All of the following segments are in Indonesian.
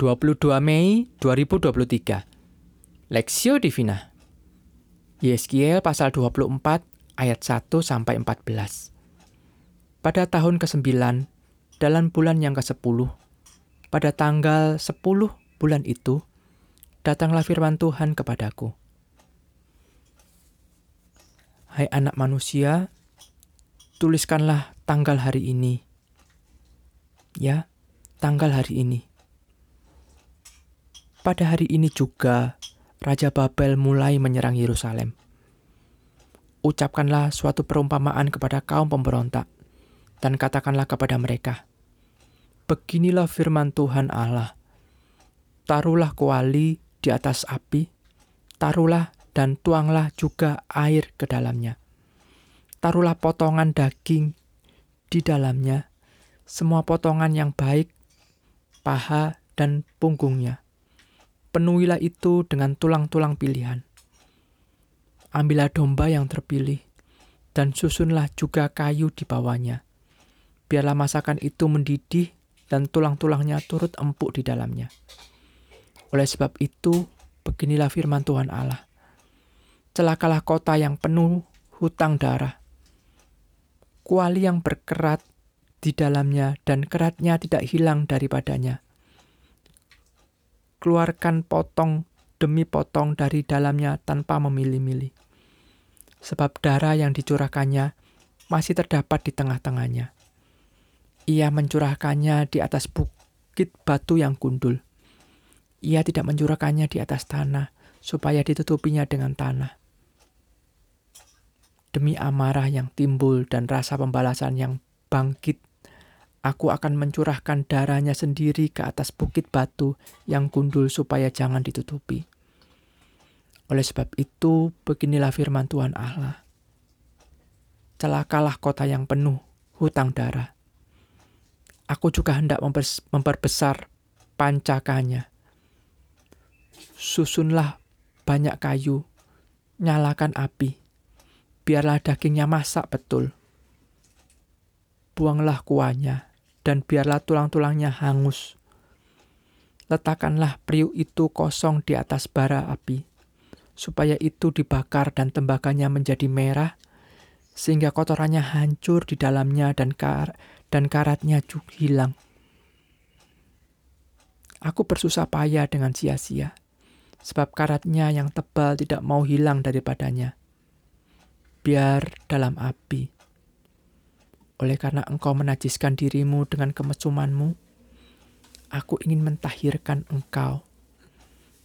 22 Mei 2023 Lexio Divina. Yeskiel pasal 24 ayat 1 sampai 14 Pada tahun ke-9 dalam bulan yang ke-10 pada tanggal 10 bulan itu datanglah firman Tuhan kepadaku. Hai anak manusia tuliskanlah tanggal hari ini. Ya tanggal hari ini pada hari ini juga, Raja Babel mulai menyerang Yerusalem. Ucapkanlah suatu perumpamaan kepada kaum pemberontak, dan katakanlah kepada mereka, Beginilah firman Tuhan Allah, taruhlah kuali di atas api, taruhlah dan tuanglah juga air ke dalamnya. Taruhlah potongan daging di dalamnya, semua potongan yang baik, paha dan punggungnya penuhilah itu dengan tulang-tulang pilihan. Ambillah domba yang terpilih, dan susunlah juga kayu di bawahnya. Biarlah masakan itu mendidih, dan tulang-tulangnya turut empuk di dalamnya. Oleh sebab itu, beginilah firman Tuhan Allah. Celakalah kota yang penuh hutang darah. Kuali yang berkerat di dalamnya dan keratnya tidak hilang daripadanya keluarkan potong demi potong dari dalamnya tanpa memilih-milih. Sebab darah yang dicurahkannya masih terdapat di tengah-tengahnya. Ia mencurahkannya di atas bukit batu yang gundul. Ia tidak mencurahkannya di atas tanah, supaya ditutupinya dengan tanah. Demi amarah yang timbul dan rasa pembalasan yang bangkit Aku akan mencurahkan darahnya sendiri ke atas bukit batu yang gundul supaya jangan ditutupi. Oleh sebab itu, beginilah firman Tuhan Allah. Celakalah kota yang penuh hutang darah. Aku juga hendak memperbesar pancakanya. Susunlah banyak kayu, nyalakan api, biarlah dagingnya masak betul. Buanglah kuahnya, dan biarlah tulang-tulangnya hangus. Letakkanlah priuk itu kosong di atas bara api, supaya itu dibakar dan tembakanya menjadi merah, sehingga kotorannya hancur di dalamnya dan kar dan karatnya juga hilang. Aku bersusah payah dengan sia-sia, sebab karatnya yang tebal tidak mau hilang daripadanya. Biar dalam api, oleh karena engkau menajiskan dirimu dengan kemesumanmu, aku ingin mentahirkan engkau.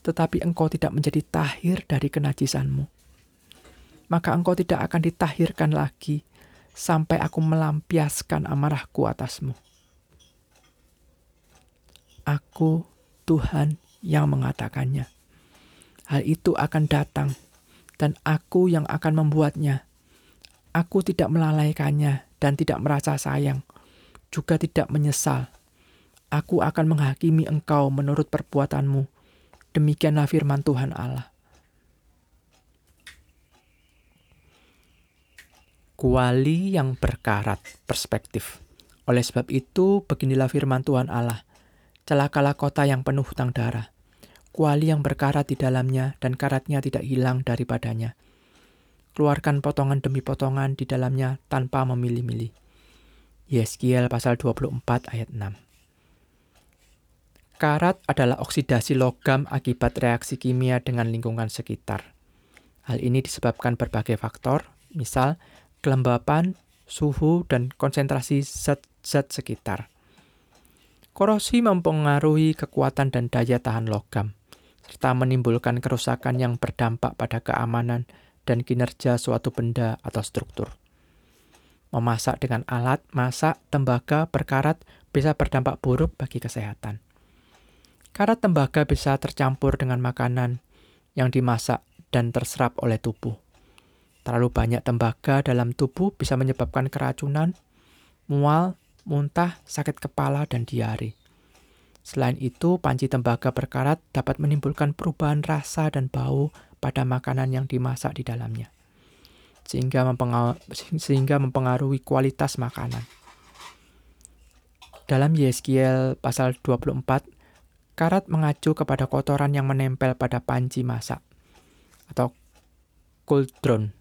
Tetapi engkau tidak menjadi tahir dari kenajisanmu. Maka engkau tidak akan ditahirkan lagi sampai aku melampiaskan amarahku atasmu. Aku Tuhan yang mengatakannya. Hal itu akan datang, dan aku yang akan membuatnya. Aku tidak melalaikannya dan tidak merasa sayang, juga tidak menyesal. Aku akan menghakimi engkau menurut perbuatanmu. Demikianlah firman Tuhan Allah. Kuali yang berkarat perspektif. Oleh sebab itu, beginilah firman Tuhan Allah. Celakalah kota yang penuh hutang darah. Kuali yang berkarat di dalamnya dan karatnya tidak hilang daripadanya keluarkan potongan demi potongan di dalamnya tanpa memilih-milih. Yeskiel pasal 24 ayat 6. Karat adalah oksidasi logam akibat reaksi kimia dengan lingkungan sekitar. Hal ini disebabkan berbagai faktor, misal kelembapan, suhu, dan konsentrasi zat-zat sekitar. Korosi mempengaruhi kekuatan dan daya tahan logam, serta menimbulkan kerusakan yang berdampak pada keamanan dan kinerja suatu benda atau struktur. Memasak dengan alat masak tembaga berkarat bisa berdampak buruk bagi kesehatan. Karat tembaga bisa tercampur dengan makanan yang dimasak dan terserap oleh tubuh. Terlalu banyak tembaga dalam tubuh bisa menyebabkan keracunan, mual, muntah, sakit kepala, dan diare. Selain itu, panci tembaga berkarat dapat menimbulkan perubahan rasa dan bau pada makanan yang dimasak di dalamnya, sehingga, mempengaruhi, sehingga mempengaruhi kualitas makanan. Dalam Yeskiel pasal 24, Karat mengacu kepada kotoran yang menempel pada panci masak atau kuldron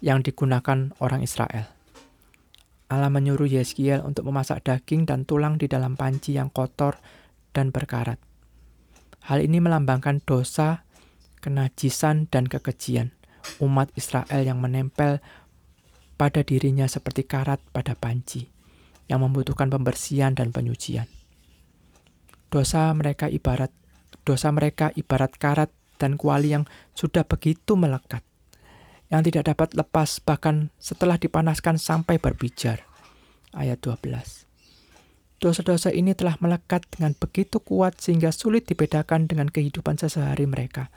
yang digunakan orang Israel. Allah menyuruh Yeskiel untuk memasak daging dan tulang di dalam panci yang kotor dan berkarat. Hal ini melambangkan dosa, kenajisan, dan kekejian umat Israel yang menempel pada dirinya seperti karat pada panci, yang membutuhkan pembersihan dan penyucian. Dosa mereka ibarat dosa mereka ibarat karat dan kuali yang sudah begitu melekat, yang tidak dapat lepas bahkan setelah dipanaskan sampai berbijar. Ayat 12. Dosa-dosa ini telah melekat dengan begitu kuat sehingga sulit dibedakan dengan kehidupan sehari mereka.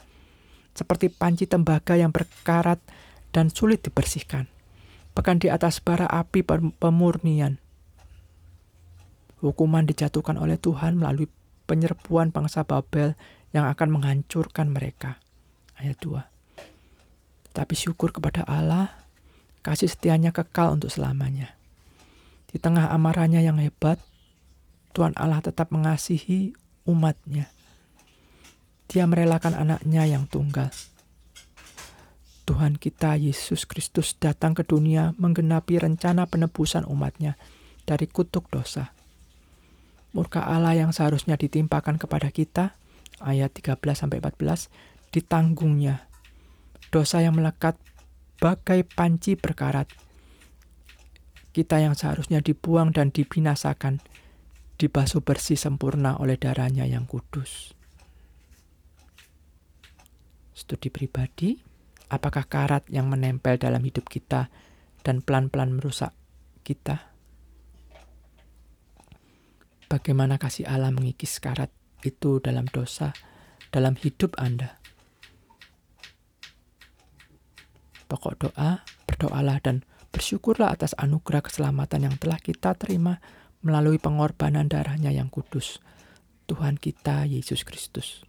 Seperti panci tembaga yang berkarat dan sulit dibersihkan. Bahkan di atas bara api pemurnian. Hukuman dijatuhkan oleh Tuhan melalui penyerbuan bangsa Babel yang akan menghancurkan mereka. Ayat 2. Tetapi syukur kepada Allah, kasih setianya kekal untuk selamanya. Di tengah amarahnya yang hebat, Tuhan Allah tetap mengasihi umatnya. Dia merelakan anaknya yang tunggal. Tuhan kita Yesus Kristus datang ke dunia menggenapi rencana penebusan umatnya dari kutuk dosa murka Allah yang seharusnya ditimpakan kepada kita, ayat 13 sampai 14, ditanggungnya. Dosa yang melekat bagai panci berkarat. Kita yang seharusnya dibuang dan dibinasakan, dibasuh bersih sempurna oleh darahnya yang kudus. Studi pribadi, apakah karat yang menempel dalam hidup kita dan pelan-pelan merusak kita? bagaimana kasih Allah mengikis karat itu dalam dosa, dalam hidup Anda. Pokok doa, berdoalah dan bersyukurlah atas anugerah keselamatan yang telah kita terima melalui pengorbanan darahnya yang kudus, Tuhan kita Yesus Kristus.